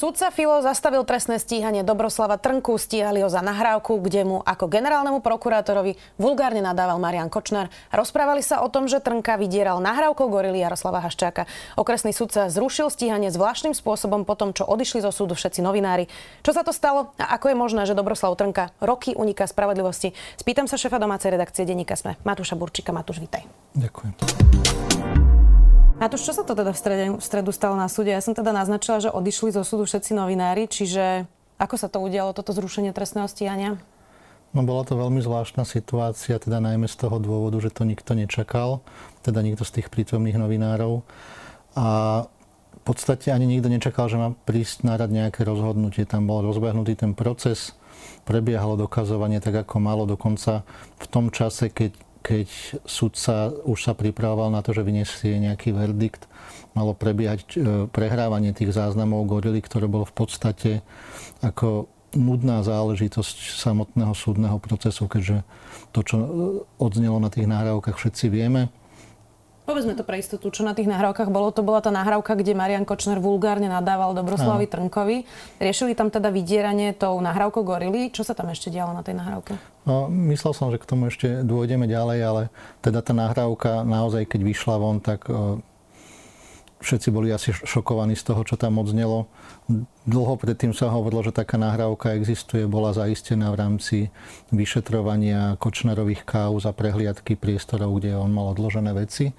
Sudca Filo zastavil trestné stíhanie Dobroslava Trnku, stíhali ho za nahrávku, kde mu ako generálnemu prokurátorovi vulgárne nadával Marian Kočner. Rozprávali sa o tom, že Trnka vydieral nahrávkou gorily Jaroslava Haščáka. Okresný sudca zrušil stíhanie zvláštnym spôsobom po tom, čo odišli zo súdu všetci novinári. Čo sa to stalo a ako je možné, že Dobroslav Trnka roky uniká spravodlivosti? Spýtam sa šefa domácej redakcie denníka Sme, Matúša Burčika. Matúš, vítaj. Ďakujem. Matúš, čo sa to teda v, strede, v stredu stalo na súde? Ja som teda naznačila, že odišli zo súdu všetci novinári, čiže ako sa to udialo, toto zrušenie trestného stíhania? No bola to veľmi zvláštna situácia, teda najmä z toho dôvodu, že to nikto nečakal, teda nikto z tých prítomných novinárov. A v podstate ani nikto nečakal, že má prísť na rad nejaké rozhodnutie. Tam bol rozbehnutý ten proces, prebiehalo dokazovanie tak, ako malo dokonca v tom čase, keď keď sudca už sa pripravoval na to, že vyniesie nejaký verdikt, malo prebiehať e, prehrávanie tých záznamov gorily, ktoré bolo v podstate ako nudná záležitosť samotného súdneho procesu, keďže to, čo e, odznelo na tých nahrávkach, všetci vieme. Povedzme to pre istotu, čo na tých nahrávkach bolo. To bola tá nahrávka, kde Marian Kočner vulgárne nadával Dobroslavovi Trnkovi. Riešili tam teda vydieranie tou nahrávkou gorily. Čo sa tam ešte dialo na tej nahrávke? No, myslel som, že k tomu ešte dôjdeme ďalej, ale teda tá nahrávka naozaj, keď vyšla von, tak všetci boli asi šokovaní z toho, čo tam odznelo. Dlho predtým sa hovorilo, že taká nahrávka existuje, bola zaistená v rámci vyšetrovania Kočnerových káuz a prehliadky priestorov, kde on mal odložené veci.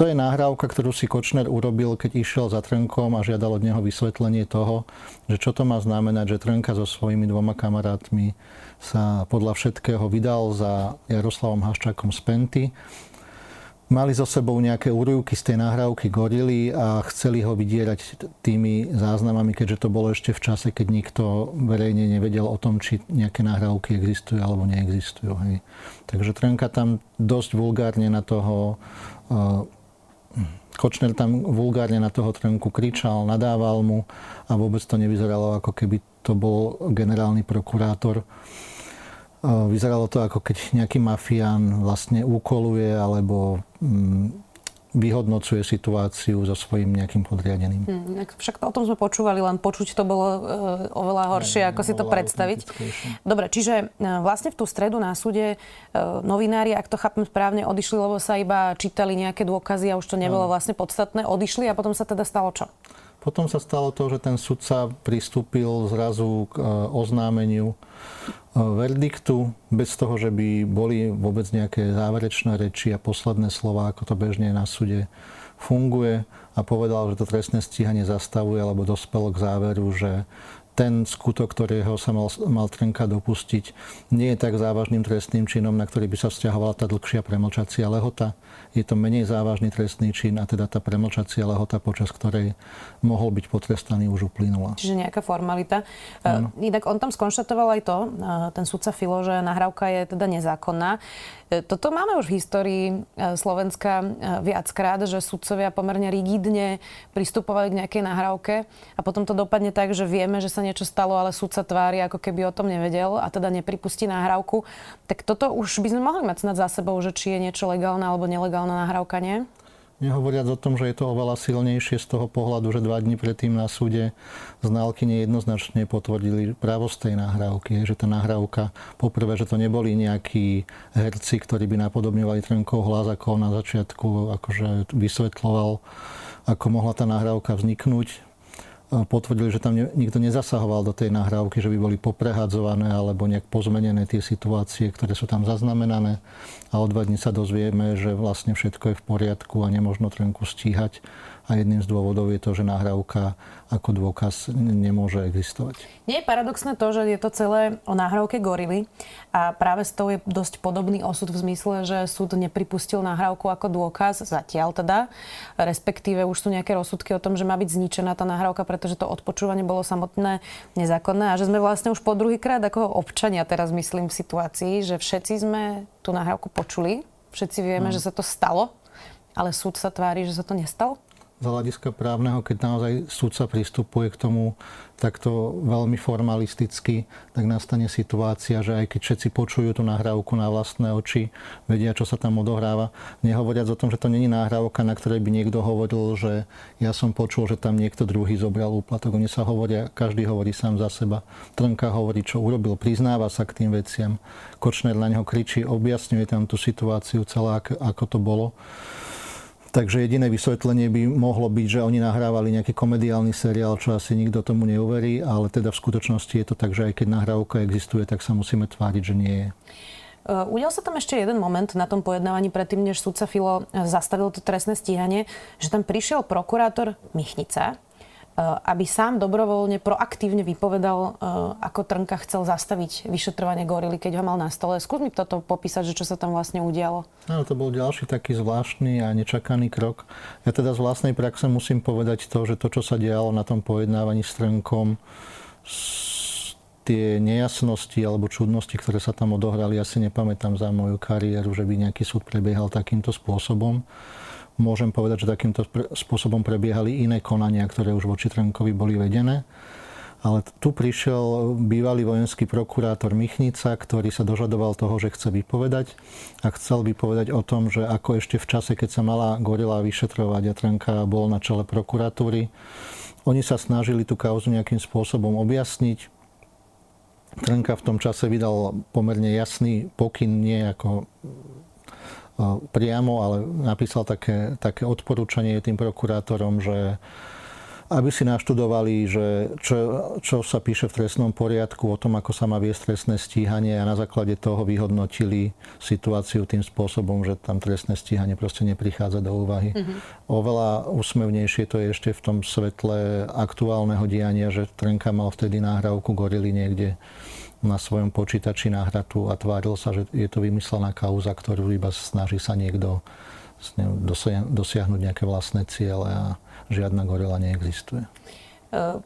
To je nahrávka, ktorú si Kočner urobil, keď išiel za Trnkom a žiadal od neho vysvetlenie toho, že čo to má znamenať, že Trnka so svojimi dvoma kamarátmi sa podľa všetkého vydal za Jaroslavom Haščákom z Penty. Mali so sebou nejaké úryvky z tej nahrávky gorily a chceli ho vydierať tými záznamami, keďže to bolo ešte v čase, keď nikto verejne nevedel o tom, či nejaké nahrávky existujú alebo neexistujú. Hej. Takže Trnka tam dosť vulgárne na toho uh, Kočner tam vulgárne na toho Trnku kričal, nadával mu a vôbec to nevyzeralo, ako keby to bol generálny prokurátor. Vyzeralo to, ako keď nejaký mafián vlastne úkoluje alebo mm, vyhodnocuje situáciu so svojím nejakým podriadeným. Hmm, však to, o tom sme počúvali, len počuť to bolo e, oveľa horšie, ako si to predstaviť. Dobre, čiže e, vlastne v tú stredu na súde e, novinári, ak to chápem správne, odišli, lebo sa iba čítali nejaké dôkazy a už to nebolo vlastne podstatné. Odišli a potom sa teda stalo čo? Potom sa stalo to, že ten sudca pristúpil zrazu k e, oznámeniu verdiktu bez toho, že by boli vôbec nejaké záverečné reči a posledné slova, ako to bežne na súde funguje. A povedal, že to trestné stíhanie zastavuje alebo dospelo k záveru, že ten skutok, ktorého sa mal, mal Trnka dopustiť, nie je tak závažným trestným činom, na ktorý by sa vzťahovala tá dlhšia premlčacia lehota. Je to menej závažný trestný čin a teda tá premlčacia lehota, počas ktorej mohol byť potrestaný, už uplynula. Čiže nejaká formalita. Ano. Inak on tam skonštatoval aj to, ten sudca Filo, že nahrávka je teda nezákonná. E, toto máme už v histórii e, Slovenska e, viackrát, že sudcovia pomerne rigidne pristupovali k nejakej nahrávke a potom to dopadne tak, že vieme, že sa niečo stalo, ale sudca tvári, ako keby o tom nevedel a teda nepripustí nahrávku. Tak toto už by sme mohli mať snad za sebou, že či je niečo legálne alebo nelegálna nahrávka, nie? Nehovoriac o tom, že je to oveľa silnejšie z toho pohľadu, že dva dní predtým na súde znalky nejednoznačne potvrdili pravosť tej nahrávky. Že tá nahrávka, poprvé, že to neboli nejakí herci, ktorí by napodobňovali Trnkov hlas, ako na začiatku akože vysvetloval, ako mohla tá nahrávka vzniknúť potvrdili, že tam nikto nezasahoval do tej nahrávky, že by boli poprehadzované alebo nejak pozmenené tie situácie, ktoré sú tam zaznamenané. A o dva dní sa dozvieme, že vlastne všetko je v poriadku a nemožno trenku stíhať a jedným z dôvodov je to, že nahrávka ako dôkaz nemôže existovať. Nie je paradoxné to, že je to celé o nahrávke gorily a práve s tou je dosť podobný osud v zmysle, že súd nepripustil nahrávku ako dôkaz, zatiaľ teda, respektíve už sú nejaké rozsudky o tom, že má byť zničená tá nahrávka, pretože to odpočúvanie bolo samotné nezákonné a že sme vlastne už po druhýkrát ako občania teraz myslím v situácii, že všetci sme tú nahrávku počuli, všetci vieme, hmm. že sa to stalo, ale súd sa tvári, že sa to nestalo? Z hľadiska právneho, keď naozaj súdca pristupuje k tomu takto veľmi formalisticky, tak nastane situácia, že aj keď všetci počujú tú nahrávku na vlastné oči, vedia, čo sa tam odohráva, nehovoriac o tom, že to není nahrávka, na ktorej by niekto hovoril, že ja som počul, že tam niekto druhý zobral úplatok. Oni sa hovoria, každý hovorí sám za seba. Trnka hovorí, čo urobil, priznáva sa k tým veciam. Kočner na neho kričí, objasňuje tam tú situáciu celá, ako to bolo. Takže jediné vysvetlenie by mohlo byť, že oni nahrávali nejaký komediálny seriál, čo asi nikto tomu neuverí, ale teda v skutočnosti je to tak, že aj keď nahrávka existuje, tak sa musíme tváriť, že nie je. Uh, udial sa tam ešte jeden moment na tom pojednávaní predtým, než súdca Filo zastavil to trestné stíhanie, že tam prišiel prokurátor Michnica, Eh, aby sám dobrovoľne, proaktívne vypovedal, eh, ako Trnka chcel zastaviť vyšetrovanie gorily, keď ho mal na stole. Skús mi toto popísať, že čo sa tam vlastne udialo. No, to bol ďalší taký zvláštny a nečakaný krok. Ja teda z vlastnej praxe musím povedať to, že to, čo sa dialo na tom pojednávaní s Trnkom, tie nejasnosti alebo čudnosti, ktoré sa tam odohrali, ja si nepamätám za moju kariéru, že by nejaký súd prebiehal takýmto spôsobom môžem povedať, že takýmto spôsobom prebiehali iné konania, ktoré už voči Trnkovi boli vedené. Ale tu prišiel bývalý vojenský prokurátor Michnica, ktorý sa dožadoval toho, že chce vypovedať a chcel vypovedať o tom, že ako ešte v čase, keď sa mala Gorila vyšetrovať a Trnka bol na čele prokuratúry, oni sa snažili tú kauzu nejakým spôsobom objasniť. Trnka v tom čase vydal pomerne jasný pokyn, nie ako priamo, ale napísal také, také odporúčanie tým prokurátorom, že aby si naštudovali, že čo, čo sa píše v trestnom poriadku o tom, ako sa má viesť trestné stíhanie a na základe toho vyhodnotili situáciu tým spôsobom, že tam trestné stíhanie proste neprichádza do úvahy. Mm-hmm. Oveľa úsmevnejšie to je ešte v tom svetle aktuálneho diania, že Trenka mal vtedy náhrávku gorily niekde na svojom počítači nahratu a tváril sa, že je to vymyslená kauza, ktorú iba snaží sa niekto dosiahnuť nejaké vlastné ciele a žiadna gorila neexistuje. E,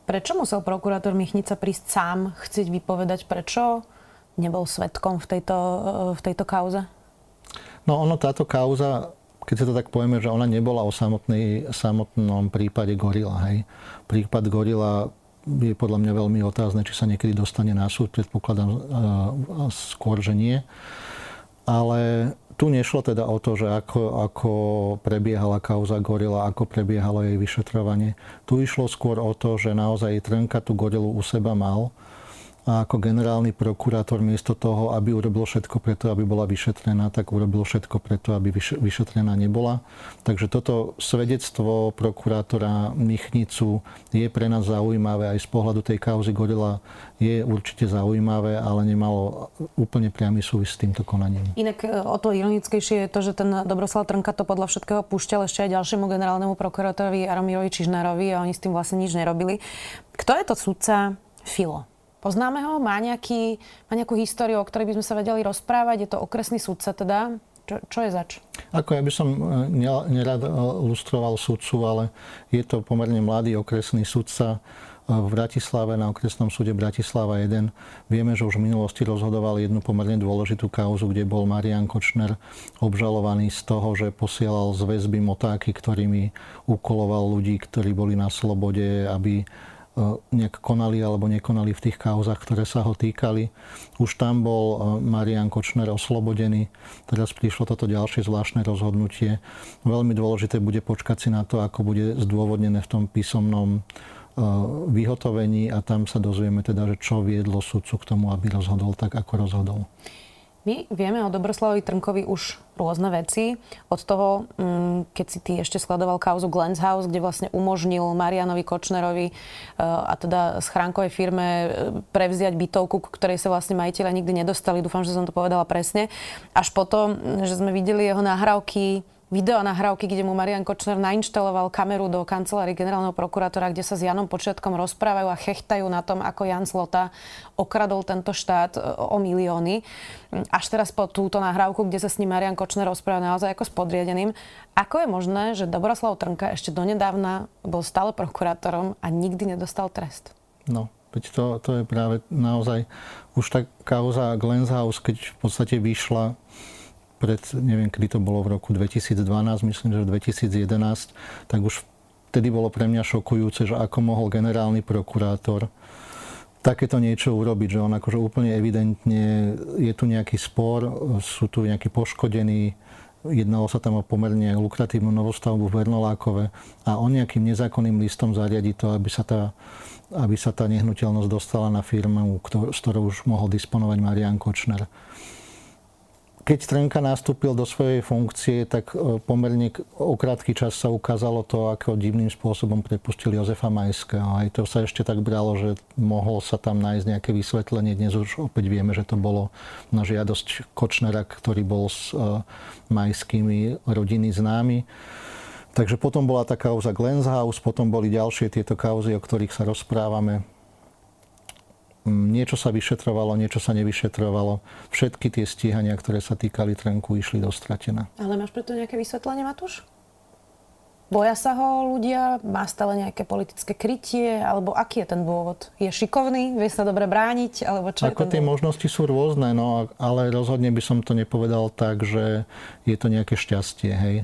prečo musel prokurátor Michnica prísť sám chcieť vypovedať? Prečo nebol svetkom v tejto, e, v tejto kauze? No ono, táto kauza, keď si to tak povieme, že ona nebola o samotnej, samotnom prípade gorila. Hej. Prípad gorila je podľa mňa veľmi otázne, či sa niekedy dostane na súd. Predpokladám skôr, že nie. Ale tu nešlo teda o to, že ako, ako prebiehala kauza Gorila, ako prebiehalo jej vyšetrovanie. Tu išlo skôr o to, že naozaj Trnka tú Gorilu u seba mal a ako generálny prokurátor miesto toho, aby urobil všetko preto, aby bola vyšetrená, tak urobil všetko preto, aby vyšetrená nebola. Takže toto svedectvo prokurátora Michnicu je pre nás zaujímavé aj z pohľadu tej kauzy Gorila je určite zaujímavé, ale nemalo úplne priamy súvis s týmto konaním. Inak e, o to ironickejšie je to, že ten Dobroslav Trnka to podľa všetkého púšťal ešte aj ďalšiemu generálnemu prokurátorovi Aromirovi Čižnárovi a oni s tým vlastne nič nerobili. Kto je to sudca Filo? Poznáme ho? Má, nejaký, má nejakú históriu, o ktorej by sme sa vedeli rozprávať? Je to okresný sudca teda? Čo, čo je zač? Ako ja by som e, nerad e, lustroval sudcu, ale je to pomerne mladý okresný sudca e, v Bratislave, na okresnom súde Bratislava 1. Vieme, že už v minulosti rozhodoval jednu pomerne dôležitú kauzu, kde bol Marian Kočner obžalovaný z toho, že posielal z väzby motáky, ktorými ukoloval ľudí, ktorí boli na slobode, aby nejak konali alebo nekonali v tých kauzach, ktoré sa ho týkali. Už tam bol e, Marian Kočner oslobodený. Teraz prišlo toto ďalšie zvláštne rozhodnutie. Veľmi dôležité bude počkať si na to, ako bude zdôvodnené v tom písomnom e, vyhotovení a tam sa dozvieme teda, že čo viedlo sudcu k tomu, aby rozhodol tak, ako rozhodol. My vieme o Dobroslavovi Trnkovi už rôzne veci. Od toho, mm, keď si ty ešte sledoval kauzu Glens House, kde vlastne umožnil Marianovi Kočnerovi e, a teda schránkovej firme e, prevziať bytovku, ktorej sa vlastne majiteľe nikdy nedostali. Dúfam, že som to povedala presne. Až potom, že sme videli jeho nahrávky video nahrávky, kde mu Marian Kočner nainštaloval kameru do kancelárie generálneho prokurátora, kde sa s Janom Počiatkom rozprávajú a chechtajú na tom, ako Jan Slota okradol tento štát e, o milióny. Až teraz po túto nahrávku, kde sa s ním Marian Kočner rozpráva naozaj ako s podriadeným. Ako je možné, že Dobroslav Trnka ešte donedávna bol stále prokurátorom a nikdy nedostal trest? No, veď to, to je práve naozaj už tá kauza Glenshaus, keď v podstate vyšla pred, neviem, kedy to bolo v roku 2012, myslím, že v 2011, tak už vtedy bolo pre mňa šokujúce, že ako mohol generálny prokurátor takéto niečo urobiť, že on akože úplne evidentne je tu nejaký spor, sú tu nejakí poškodení, jednalo sa tam o pomerne lukratívnu novostavbu v Vernolákove a on nejakým nezákonným listom zariadi to, aby sa tá, aby sa tá nehnuteľnosť dostala na firmu, s ktorou už mohol disponovať Marian Kočner keď Trnka nastúpil do svojej funkcie, tak e, pomerne o krátky čas sa ukázalo to, ako divným spôsobom prepustili Jozefa Majského. Aj to sa ešte tak bralo, že mohol sa tam nájsť nejaké vysvetlenie. Dnes už opäť vieme, že to bolo na žiadosť Kočnera, ktorý bol s e, majskými rodiny známy. Takže potom bola tá kauza Glenshaus, potom boli ďalšie tieto kauzy, o ktorých sa rozprávame niečo sa vyšetrovalo, niečo sa nevyšetrovalo. Všetky tie stíhania, ktoré sa týkali Trenku, išli do stratená. Ale máš preto nejaké vysvetlenie, Matúš? Boja sa ho ľudia? Má stále nejaké politické krytie? Alebo aký je ten dôvod? Je šikovný? Vie sa dobre brániť? Alebo čo Ako tie dôvod? možnosti sú rôzne, no, ale rozhodne by som to nepovedal tak, že je to nejaké šťastie, hej.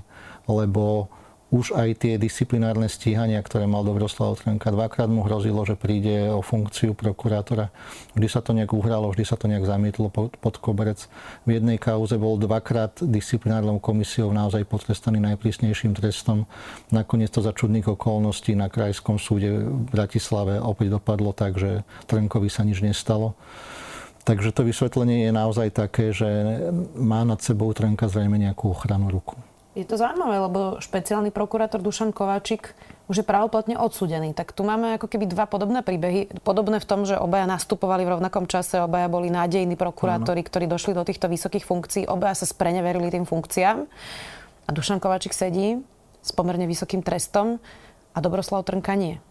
Lebo už aj tie disciplinárne stíhania, ktoré mal Dobroslav Trnka. Dvakrát mu hrozilo, že príde o funkciu prokurátora. Vždy sa to nejak uhralo, vždy sa to nejak zamietlo pod, pod koberec. V jednej kauze bol dvakrát disciplinárnou komisiou naozaj potrestaný najprísnejším trestom. Nakoniec to za čudných okolností na Krajskom súde v Bratislave opäť dopadlo tak, že Trnkovi sa nič nestalo. Takže to vysvetlenie je naozaj také, že má nad sebou Trnka zrejme nejakú ochranu ruku. Je to zaujímavé, lebo špeciálny prokurátor Dušan Kováčik už je pravoplatne odsudený. Tak tu máme ako keby dva podobné príbehy. Podobné v tom, že obaja nastupovali v rovnakom čase, obaja boli nádejní prokurátori, ktorí došli do týchto vysokých funkcií, obaja sa spreneverili tým funkciám. A Dušan Kováčik sedí s pomerne vysokým trestom a Dobroslav Trnka nie.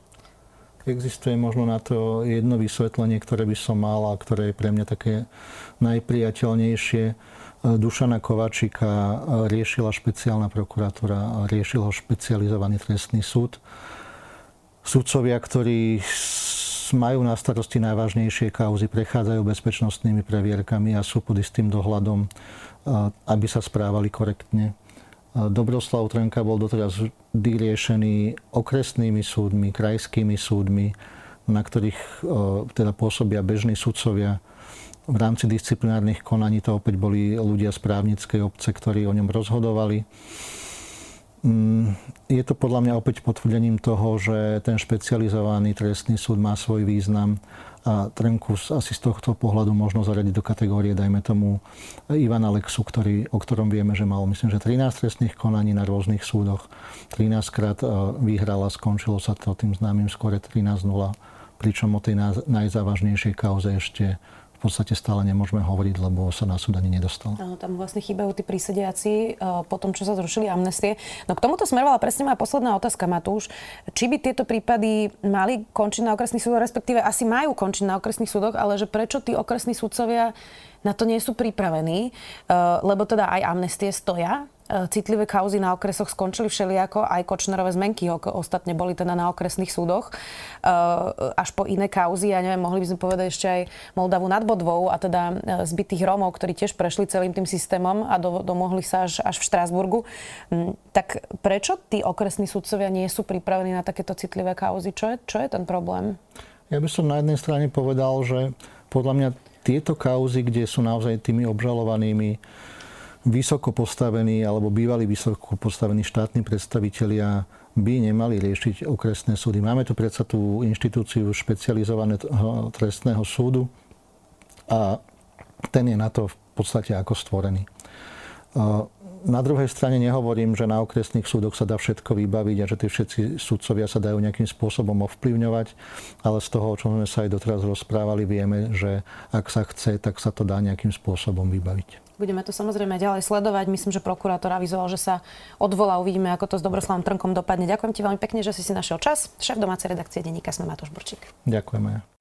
Existuje možno na to jedno vysvetlenie, ktoré by som mal a ktoré je pre mňa také najpriateľnejšie Dušana Kovačika riešila špeciálna prokuratúra, riešil ho špecializovaný trestný súd. Sudcovia, ktorí majú na starosti najvážnejšie kauzy, prechádzajú bezpečnostnými previerkami a sú pod istým dohľadom, aby sa správali korektne. Dobroslav Trenka bol doteraz vždy riešený okresnými súdmi, krajskými súdmi, na ktorých teda pôsobia bežní sudcovia v rámci disciplinárnych konaní to opäť boli ľudia z právnickej obce, ktorí o ňom rozhodovali. Mm, je to podľa mňa opäť potvrdením toho, že ten špecializovaný trestný súd má svoj význam a Trenkus asi z tohto pohľadu možno zaradiť do kategórie, dajme tomu, Ivana Lexu, ktorý, o ktorom vieme, že mal, myslím, že 13 trestných konaní na rôznych súdoch. 13 krát e, vyhrala, skončilo sa to tým známym skore 13-0, pričom o tej najzávažnejšej kauze ešte v podstate stále nemôžeme hovoriť, lebo sa na súd ani nedostal. Áno, tam vlastne chýbajú tí prísediaci e, po tom, čo sa zrušili amnestie. No k tomuto smerovala presne moja posledná otázka, Matúš. Či by tieto prípady mali končiť na okresných súdoch, respektíve asi majú končiť na okresných súdoch, ale že prečo tí okresní súdcovia na to nie sú pripravení, e, lebo teda aj amnestie stoja citlivé kauzy na okresoch skončili všelijako, aj Kočnerové zmenky ostatne boli teda na okresných súdoch, e, až po iné kauzy, ja neviem, mohli by sme povedať ešte aj Moldavu nad Bodvou a teda e, zbytých Rómov, ktorí tiež prešli celým tým systémom a do, domohli sa až, až v Štrásburgu. Mm, tak prečo tí okresní súdcovia nie sú pripravení na takéto citlivé kauzy? Čo je, čo je ten problém? Ja by som na jednej strane povedal, že podľa mňa tieto kauzy, kde sú naozaj tými obžalovanými vysoko postavení alebo bývalí vysoko postavení štátni predstavitelia by nemali riešiť okresné súdy. Máme tu predsa tú inštitúciu špecializovaného trestného súdu a ten je na to v podstate ako stvorený. Na druhej strane nehovorím, že na okresných súdoch sa dá všetko vybaviť a že tí všetci súdcovia sa dajú nejakým spôsobom ovplyvňovať, ale z toho, o čom sme sa aj doteraz rozprávali, vieme, že ak sa chce, tak sa to dá nejakým spôsobom vybaviť. Budeme to samozrejme ďalej sledovať. Myslím, že prokurátor avizoval, že sa odvolá. Uvidíme, ako to s Dobroslavom Trnkom dopadne. Ďakujem ti veľmi pekne, že si si našiel čas. Šéf domácej redakcie denníka sme Matúš Burčík. Ďakujeme.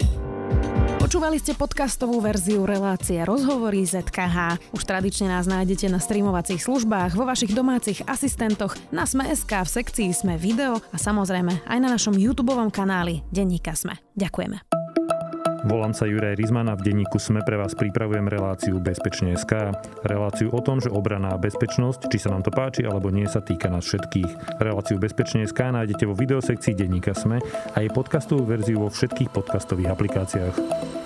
Počúvali ste podcastovú verziu relácie Rozhovory ZKH. Už tradične nás nájdete na streamovacích službách, vo vašich domácich asistentoch, na Sme.sk, v sekcii Sme video a samozrejme aj na našom YouTube kanáli Denníka Sme. Ďakujeme. Volám sa Juraj Rizman a v denníku Sme pre vás pripravujem reláciu Bezpečne.sk. Reláciu o tom, že obrana a bezpečnosť, či sa nám to páči alebo nie, sa týka nás všetkých. Reláciu Bezpečne.sk nájdete vo videosekcii denníka Sme a jej podcastovú verziu vo všetkých podcastových aplikáciách.